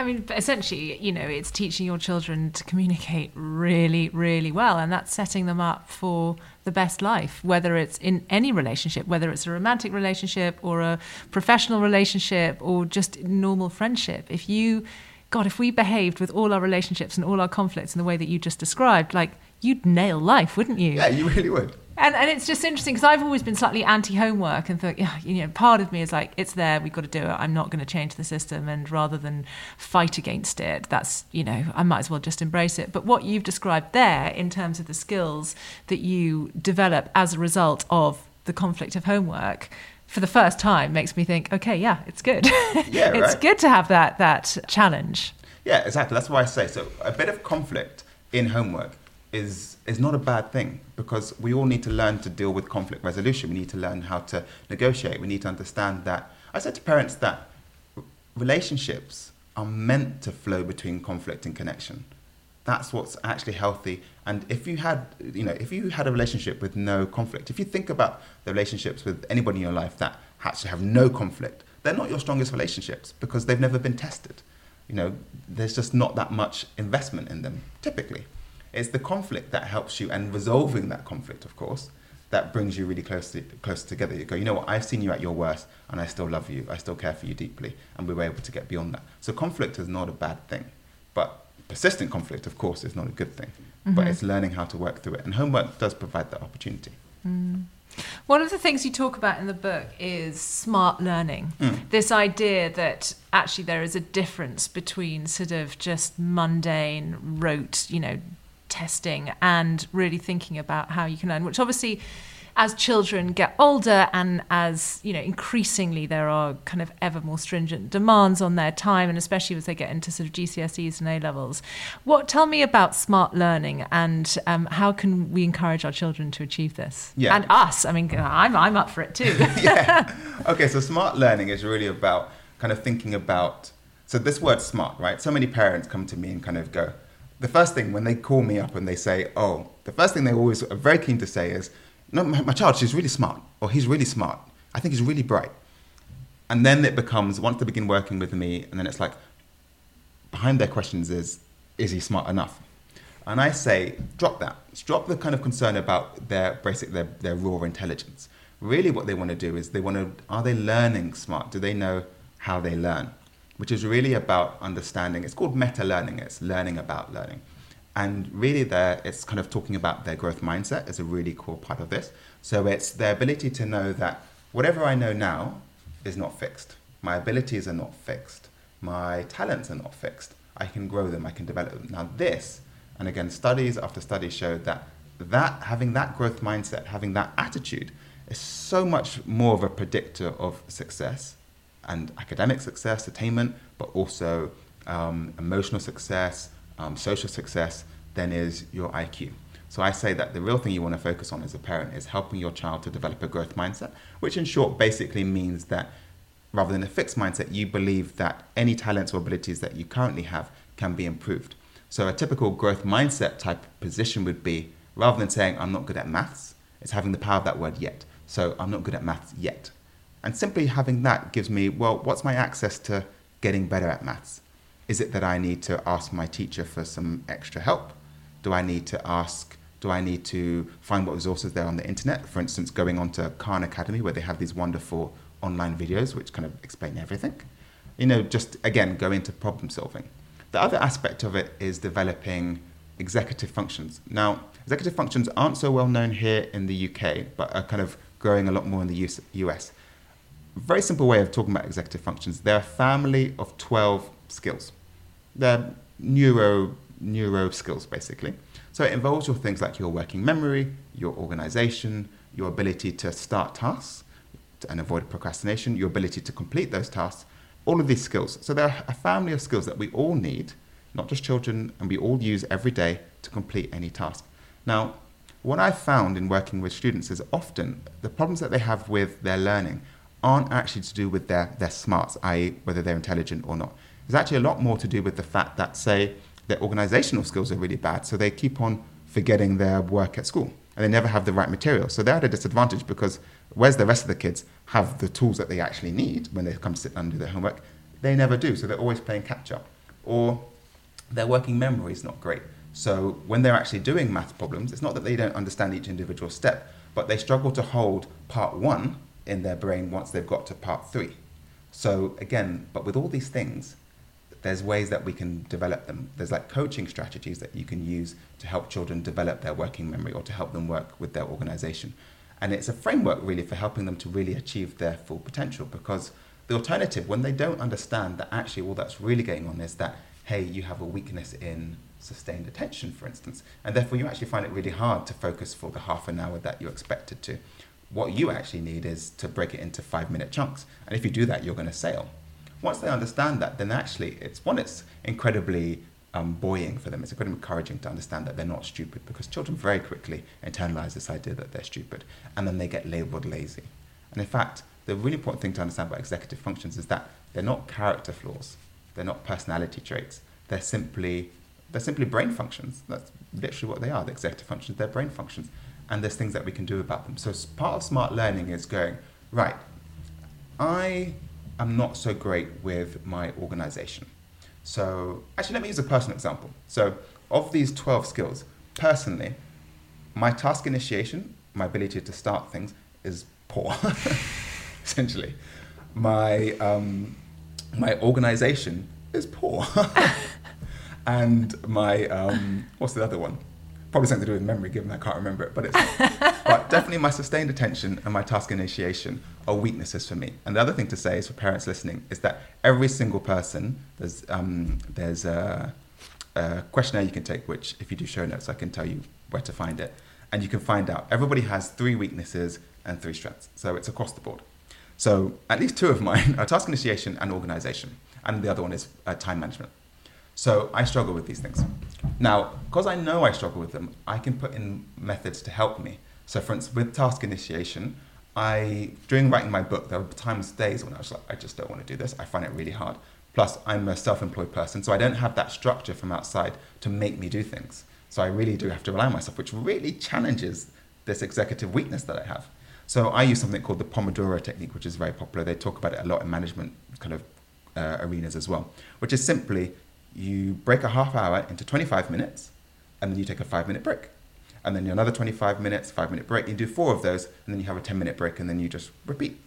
I mean, essentially, you know, it's teaching your children to communicate really, really well, and that's setting them up for the best life, whether it's in any relationship, whether it's a romantic relationship or a professional relationship or just normal friendship. If you God, if we behaved with all our relationships and all our conflicts in the way that you just described, like you'd nail life, wouldn't you? Yeah, you really would. And, and it's just interesting because I've always been slightly anti homework and thought, yeah, you know, part of me is like, it's there, we've got to do it. I'm not going to change the system. And rather than fight against it, that's, you know, I might as well just embrace it. But what you've described there in terms of the skills that you develop as a result of the conflict of homework, for the first time makes me think, okay, yeah, it's good. Yeah, it's right. good to have that that challenge. Yeah, exactly. That's why I say so. A bit of conflict in homework is is not a bad thing because we all need to learn to deal with conflict resolution. We need to learn how to negotiate. We need to understand that. I said to parents that relationships are meant to flow between conflict and connection. That's what's actually healthy. And if you had, you know, if you had a relationship with no conflict, if you think about the relationships with anybody in your life that actually have no conflict, they're not your strongest relationships because they've never been tested. You know, there's just not that much investment in them typically. It's the conflict that helps you, and resolving that conflict, of course, that brings you really close to, close together. You go, you know what? I've seen you at your worst, and I still love you. I still care for you deeply, and we were able to get beyond that. So conflict is not a bad thing, but persistent conflict, of course, is not a good thing. But mm-hmm. it's learning how to work through it, and homework does provide that opportunity. Mm. One of the things you talk about in the book is smart learning. Mm. This idea that actually there is a difference between sort of just mundane, rote, you know, testing and really thinking about how you can learn, which obviously as children get older and as you know increasingly there are kind of ever more stringent demands on their time and especially as they get into sort of GCSEs and A levels what tell me about smart learning and um, how can we encourage our children to achieve this Yeah. and us I mean I'm, I'm up for it too yeah. Okay, so smart learning is really about kind of thinking about. So this word smart, right? So many parents come to me and kind of go. The first thing when they call me up and they say, "Oh," the first thing they always are very keen to say is, "No, my, my child, she's really smart, or he's really smart. I think he's really bright." And then it becomes once they begin working with me, and then it's like, behind their questions is, "Is he smart enough?" And I say, drop that. Drop the kind of concern about their basic, their, their raw intelligence. Really, what they want to do is they want to, are they learning smart? Do they know how they learn? Which is really about understanding. It's called meta learning, it's learning about learning. And really, there, it's kind of talking about their growth mindset is a really core part of this. So it's their ability to know that whatever I know now is not fixed. My abilities are not fixed. My talents are not fixed. I can grow them, I can develop them. Now, this and again, studies after studies showed that that having that growth mindset, having that attitude, is so much more of a predictor of success and academic success, attainment, but also um, emotional success, um, social success then is your IQ. So I say that the real thing you want to focus on as a parent is helping your child to develop a growth mindset, which in short basically means that rather than a fixed mindset, you believe that any talents or abilities that you currently have can be improved. So a typical growth mindset type position would be rather than saying I'm not good at maths, it's having the power of that word yet. So I'm not good at maths yet. And simply having that gives me, well, what's my access to getting better at maths? Is it that I need to ask my teacher for some extra help? Do I need to ask, do I need to find what resources there are on the internet? For instance, going on to Khan Academy where they have these wonderful online videos which kind of explain everything. You know, just again, go into problem solving. The other aspect of it is developing executive functions. Now, executive functions aren't so well known here in the UK, but are kind of growing a lot more in the US. Very simple way of talking about executive functions. They're a family of 12 skills. They're neuro, neuro skills, basically. So it involves your things like your working memory, your organization, your ability to start tasks and avoid procrastination, your ability to complete those tasks, all of these skills. So they're a family of skills that we all need, not just children, and we all use every day to complete any task. Now, what I've found in working with students is often the problems that they have with their learning aren't actually to do with their, their smarts, i.e., whether they're intelligent or not. It's actually a lot more to do with the fact that, say, their organizational skills are really bad, so they keep on forgetting their work at school and they never have the right material. So they're at a disadvantage because whereas the rest of the kids have the tools that they actually need when they come to sit down and do their homework, they never do. So they're always playing catch up. Or their working memory is not great. So when they're actually doing math problems, it's not that they don't understand each individual step, but they struggle to hold part one in their brain once they've got to part three. So again, but with all these things, there's ways that we can develop them. There's like coaching strategies that you can use to help children develop their working memory or to help them work with their organization. And it's a framework really for helping them to really achieve their full potential because the alternative, when they don't understand that actually all that's really going on is that, hey, you have a weakness in sustained attention, for instance, and therefore you actually find it really hard to focus for the half an hour that you're expected to. What you actually need is to break it into five minute chunks. And if you do that, you're going to sail. Once they understand that, then actually it's one, it's incredibly um, buoying for them. It's incredibly encouraging to understand that they're not stupid because children very quickly internalize this idea that they're stupid and then they get labeled lazy. And in fact, the really important thing to understand about executive functions is that they're not character flaws, they're not personality traits, they're simply they're simply brain functions. That's literally what they are. The executive functions, they're brain functions. And there's things that we can do about them. So part of smart learning is going, right, I am not so great with my organization. So actually, let me use a personal example. So of these 12 skills, personally, my task initiation, my ability to start things is poor, essentially. My, um, my organization is poor. and my um, what's the other one? Probably something to do with memory, given I can't remember it. But it's but definitely my sustained attention and my task initiation are weaknesses for me. And the other thing to say is for parents listening is that every single person there's um, there's a, a questionnaire you can take, which if you do show notes, I can tell you where to find it, and you can find out everybody has three weaknesses and three strengths. So it's across the board. So at least two of mine are task initiation and organization, and the other one is uh, time management. So I struggle with these things. Now, because I know I struggle with them, I can put in methods to help me. So, for instance, with task initiation, I during writing my book, there were times, days when I was like, I just don't want to do this. I find it really hard. Plus, I'm a self-employed person, so I don't have that structure from outside to make me do things. So I really do have to rely on myself, which really challenges this executive weakness that I have. So I use something called the Pomodoro technique, which is very popular. They talk about it a lot in management kind of uh, arenas as well, which is simply you break a half hour into 25 minutes and then you take a five minute break. And then another 25 minutes, five minute break. You do four of those and then you have a 10 minute break and then you just repeat.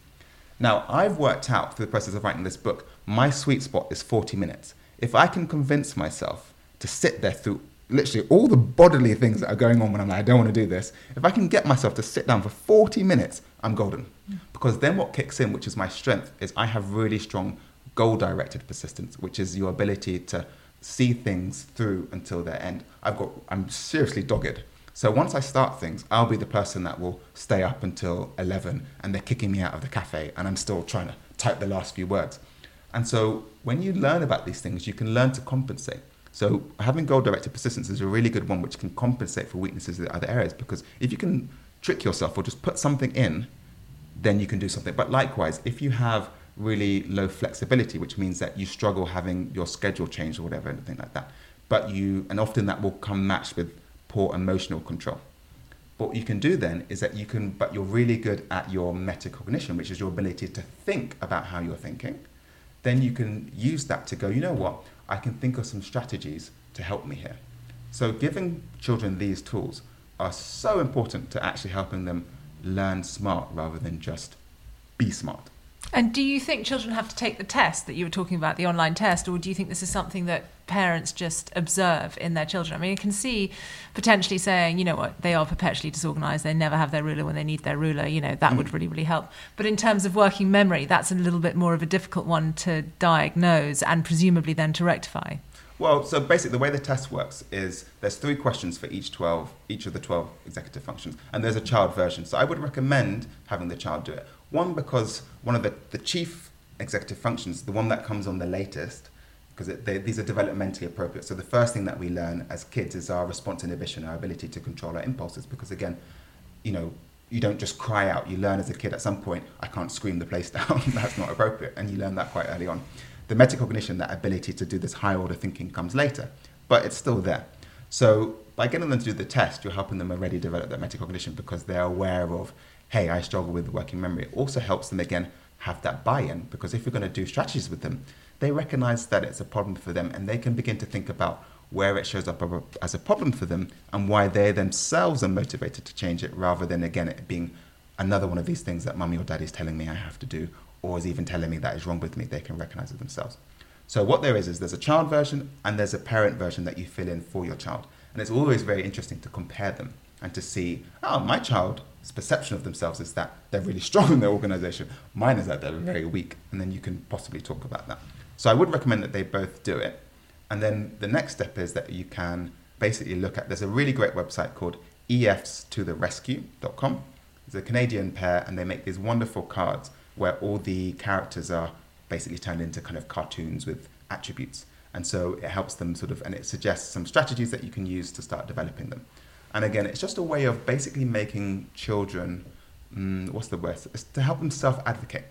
Now, I've worked out through the process of writing this book, my sweet spot is 40 minutes. If I can convince myself to sit there through literally all the bodily things that are going on when I'm like, I don't want to do this, if I can get myself to sit down for 40 minutes, I'm golden. Mm. Because then what kicks in, which is my strength, is I have really strong goal directed persistence, which is your ability to see things through until their end. I've got I'm seriously dogged. So once I start things, I'll be the person that will stay up until 11 and they're kicking me out of the cafe and I'm still trying to type the last few words. And so when you learn about these things, you can learn to compensate. So having goal directed persistence is a really good one which can compensate for weaknesses in other areas because if you can trick yourself or just put something in, then you can do something. But likewise, if you have really low flexibility, which means that you struggle having your schedule changed or whatever, anything like that. But you, and often that will come matched with poor emotional control. What you can do then is that you can, but you're really good at your metacognition, which is your ability to think about how you're thinking. Then you can use that to go, you know what, I can think of some strategies to help me here. So giving children these tools are so important to actually helping them learn smart rather than just be smart. And do you think children have to take the test that you were talking about, the online test, or do you think this is something that parents just observe in their children? I mean, you can see potentially saying, you know what, they are perpetually disorganized, they never have their ruler when they need their ruler, you know, that mm. would really, really help. But in terms of working memory, that's a little bit more of a difficult one to diagnose and presumably then to rectify. Well, so basically, the way the test works is there's three questions for each 12, each of the 12 executive functions, and there's a child version. So I would recommend having the child do it. One, because one of the, the chief executive functions, the one that comes on the latest, because these are developmentally appropriate. So the first thing that we learn as kids is our response inhibition, our ability to control our impulses. Because again, you know, you don't just cry out. You learn as a kid at some point, I can't scream the place down. That's not appropriate, and you learn that quite early on. The metacognition, that ability to do this higher order thinking, comes later, but it's still there. So by getting them to do the test, you're helping them already develop that metacognition because they're aware of, hey, I struggle with working memory. It also helps them again have that buy-in because if you're going to do strategies with them, they recognize that it's a problem for them and they can begin to think about where it shows up as a problem for them and why they themselves are motivated to change it rather than again it being another one of these things that mummy or daddy is telling me I have to do or is even telling me that is wrong with me. They can recognize it themselves. So what there is is there's a child version and there's a parent version that you fill in for your child. And it's always very interesting to compare them and to see, oh, my child's perception of themselves is that they're really strong in their organization. Mine is that they're very weak. And then you can possibly talk about that. So I would recommend that they both do it. And then the next step is that you can basically look at, there's a really great website called efstotherescue.com. It's a Canadian pair and they make these wonderful cards where all the characters are basically turned into kind of cartoons with attributes. And so it helps them sort of, and it suggests some strategies that you can use to start developing them. And again, it's just a way of basically making children, mm, what's the word? It's to help them self advocate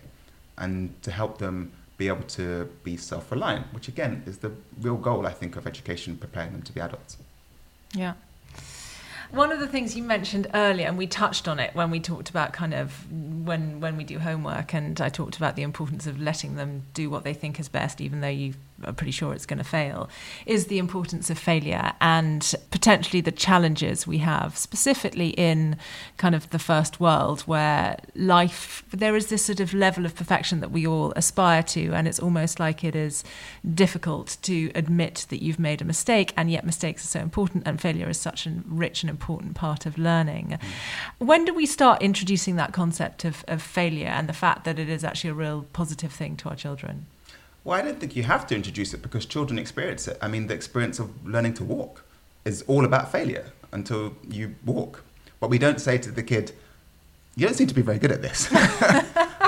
and to help them be able to be self reliant, which again is the real goal, I think, of education, preparing them to be adults. Yeah. One of the things you mentioned earlier, and we touched on it when we talked about kind of when when we do homework, and I talked about the importance of letting them do what they think is best, even though you are pretty sure it's going to fail, is the importance of failure and potentially the challenges we have, specifically in kind of the first world, where life there is this sort of level of perfection that we all aspire to, and it's almost like it is difficult to admit that you've made a mistake, and yet mistakes are so important, and failure is such a rich and important important part of learning. Mm. When do we start introducing that concept of, of failure and the fact that it is actually a real positive thing to our children? Well, I don't think you have to introduce it because children experience it. I mean, the experience of learning to walk is all about failure until you walk. But we don't say to the kid, you don't seem to be very good at this.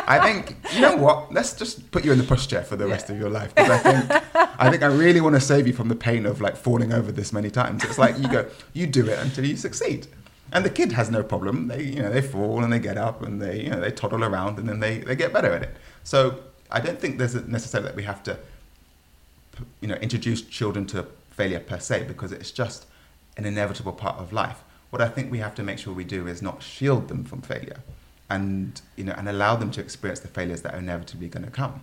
I think you know what? Let's just put you in the pushchair for the yeah. rest of your life because I think I think I really want to save you from the pain of like falling over this many times. It's like you go, you do it until you succeed, and the kid has no problem. They you know they fall and they get up and they you know they toddle around and then they they get better at it. So I don't think there's necessarily that we have to you know introduce children to failure per se because it's just an inevitable part of life. What I think we have to make sure we do is not shield them from failure and you know and allow them to experience the failures that are inevitably going to come.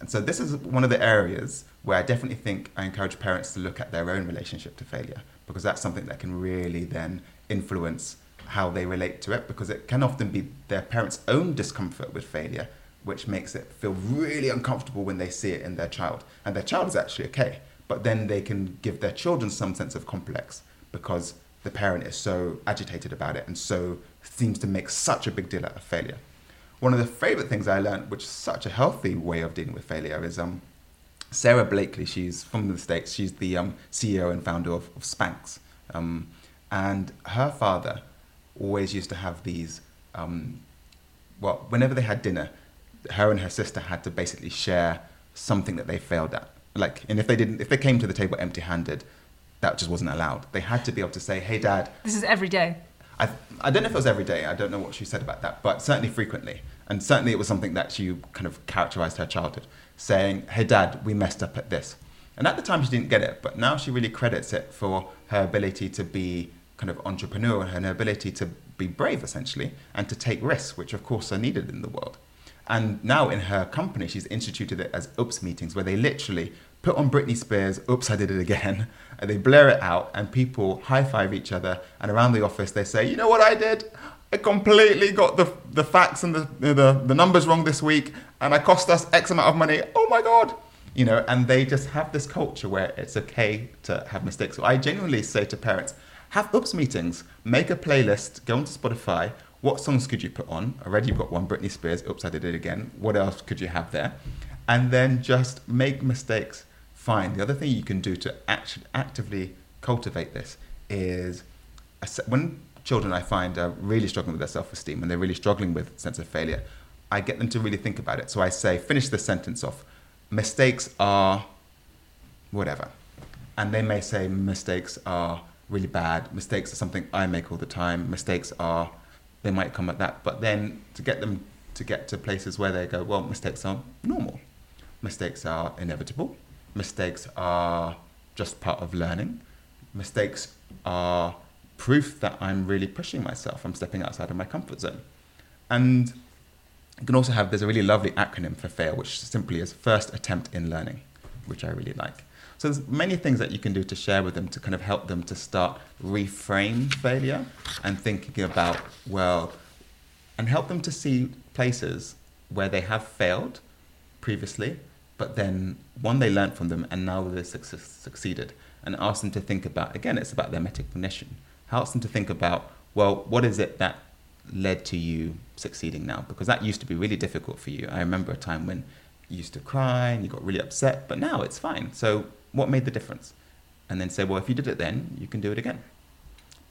And so this is one of the areas where I definitely think I encourage parents to look at their own relationship to failure because that's something that can really then influence how they relate to it because it can often be their parents' own discomfort with failure which makes it feel really uncomfortable when they see it in their child. And their child is actually okay, but then they can give their children some sense of complex because the parent is so agitated about it and so seems to make such a big deal out of failure. One of the favorite things I learned, which is such a healthy way of dealing with failure, is um, Sara Blakely. She's from the States. She's the um, CEO and founder of, of Spanx. Um, and her father always used to have these, um, well, whenever they had dinner, her and her sister had to basically share something that they failed at. Like, and if they didn't, if they came to the table empty-handed, that just wasn't allowed. They had to be able to say, "Hey, Dad." This is every day. I, I don't know if it was every day. I don't know what she said about that, but certainly frequently. And certainly it was something that she kind of characterized her childhood, saying, Hey, dad, we messed up at this. And at the time she didn't get it, but now she really credits it for her ability to be kind of entrepreneurial and her ability to be brave, essentially, and to take risks, which of course are needed in the world. And now in her company, she's instituted it as oops meetings, where they literally put on Britney Spears, oops, I did it again, and they blare it out, and people high five each other. And around the office, they say, You know what I did? I completely got the, the facts and the, the, the numbers wrong this week, and I cost us X amount of money. Oh my God. You know, and they just have this culture where it's okay to have mistakes. So I genuinely say to parents, have oops meetings, make a playlist, go onto Spotify. What songs could you put on? Already you've got one Britney Spears, oops, I did it again. What else could you have there? And then just make mistakes fine. The other thing you can do to act- actively cultivate this is when children I find are really struggling with their self-esteem and they're really struggling with sense of failure, I get them to really think about it. So I say, finish the sentence off. Mistakes are whatever. And they may say mistakes are really bad. Mistakes are something I make all the time. Mistakes are, they might come at that. But then to get them to get to places where they go, well, mistakes are normal. Mistakes are inevitable. Mistakes are just part of learning. Mistakes are proof that I'm really pushing myself. I'm stepping outside of my comfort zone. And you can also have, there's a really lovely acronym for FAIL, which simply is first attempt in learning, which I really like. There's many things that you can do to share with them to kind of help them to start reframe failure and thinking about, well, and help them to see places where they have failed previously, but then one, they learned from them and now they su- succeeded. And ask them to think about, again, it's about their metacognition. Helps them to think about, well, what is it that led to you succeeding now? Because that used to be really difficult for you. I remember a time when you used to cry and you got really upset, but now it's fine. So what made the difference? And then say, well, if you did it then, you can do it again.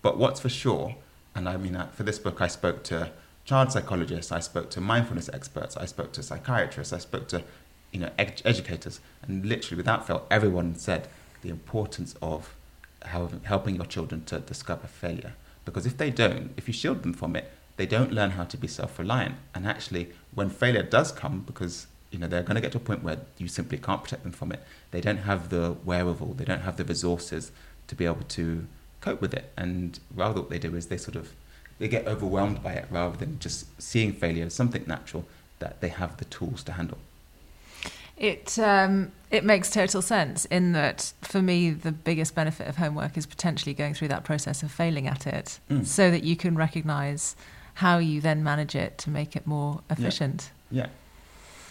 But what's for sure, and I mean, for this book, I spoke to child psychologists, I spoke to mindfulness experts, I spoke to psychiatrists, I spoke to you know, ed- educators, and literally without fail, everyone said the importance of helping your children to discover failure. Because if they don't, if you shield them from it, they don't learn how to be self-reliant. And actually, when failure does come, because you know they're going to get to a point where you simply can't protect them from it, they don't have the wherewithal, they don't have the resources to be able to cope with it. And rather, what they do is they sort of they get overwhelmed by it rather than just seeing failure as something natural that they have the tools to handle. It um, it makes total sense in that for me the biggest benefit of homework is potentially going through that process of failing at it, mm. so that you can recognise how you then manage it to make it more efficient. Yeah. yeah.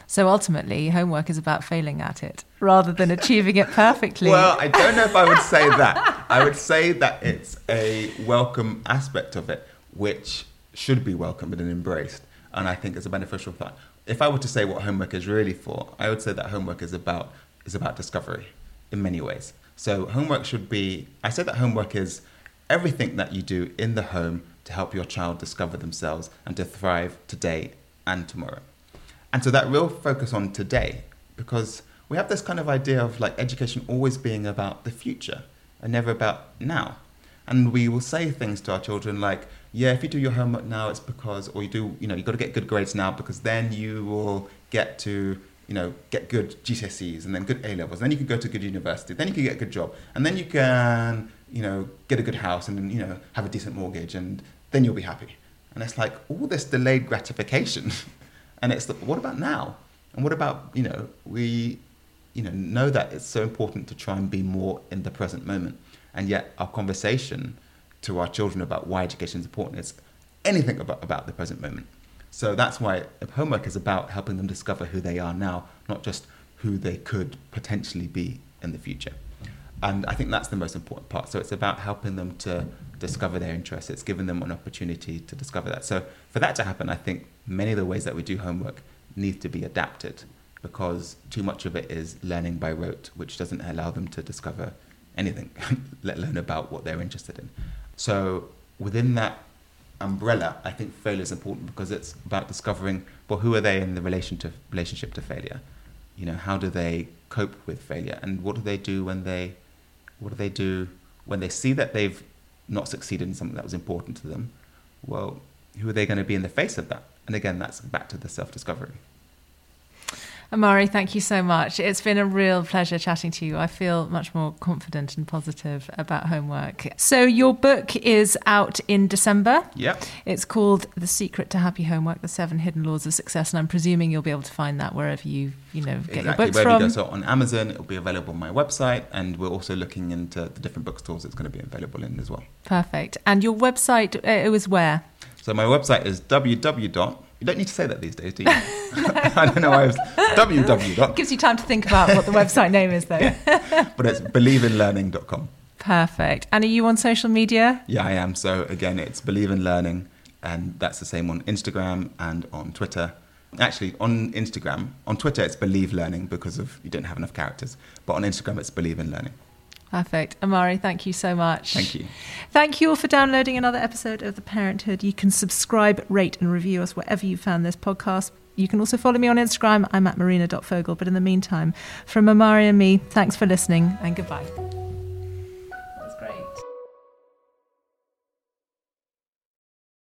So ultimately, homework is about failing at it rather than achieving it perfectly. well, I don't know if I would say that. I would say that it's a welcome aspect of it, which should be welcomed and embraced. And I think it's a beneficial thing. If I were to say what homework is really for, I would say that homework is about is about discovery in many ways. So homework should be I say that homework is everything that you do in the home to help your child discover themselves and to thrive today and tomorrow. And so that real focus on today, because we have this kind of idea of like education always being about the future and never about now. And we will say things to our children like, yeah, if you do your homework now, it's because, or you do, you know, you've got to get good grades now because then you will get to, you know, get good GCSEs and then good A levels. Then you can go to a good university. Then you can get a good job. And then you can, you know, get a good house and, you know, have a decent mortgage and then you'll be happy. And it's like all this delayed gratification. and it's, the, what about now? And what about, you know, we, you know, know that it's so important to try and be more in the present moment. And yet our conversation to our children about why education is important is anything about, about the present moment. So that's why homework is about helping them discover who they are now, not just who they could potentially be in the future. And I think that's the most important part. So it's about helping them to discover their interests. It's giving them an opportunity to discover that. So for that to happen, I think many of the ways that we do homework need to be adapted because too much of it is learning by rote, which doesn't allow them to discover anything, let alone about what they're interested in. So within that umbrella, I think failure is important because it's about discovering well who are they in the relation to relationship to failure. You know, how do they cope with failure, and what do they do when they what do they do when they see that they've not succeeded in something that was important to them? Well, who are they going to be in the face of that? And again, that's back to the self discovery. Omari, thank you so much. It's been a real pleasure chatting to you. I feel much more confident and positive about homework. So, your book is out in December. Yeah. It's called The Secret to Happy Homework The Seven Hidden Laws of Success. And I'm presuming you'll be able to find that wherever you, you know, get exactly, your books wherever from. You go. So, on Amazon, it'll be available on my website. And we're also looking into the different bookstores it's going to be available in as well. Perfect. And your website, uh, it was where? So, my website is www you don't need to say that these days, do you? I don't know why I was www. Gives you time to think about what the website name is, though. yeah. But it's believeinlearning.com. Perfect. And are you on social media? Yeah, I am. So again, it's Believe in Learning, and that's the same on Instagram and on Twitter. Actually, on Instagram, on Twitter, it's Believe Learning because of you don't have enough characters. But on Instagram, it's Believe in Learning. Perfect. Omari, thank you so much. Thank you. Thank you all for downloading another episode of The Parenthood. You can subscribe, rate, and review us wherever you found this podcast. You can also follow me on Instagram. I'm at marina.fogle. But in the meantime, from Omari and me, thanks for listening and goodbye.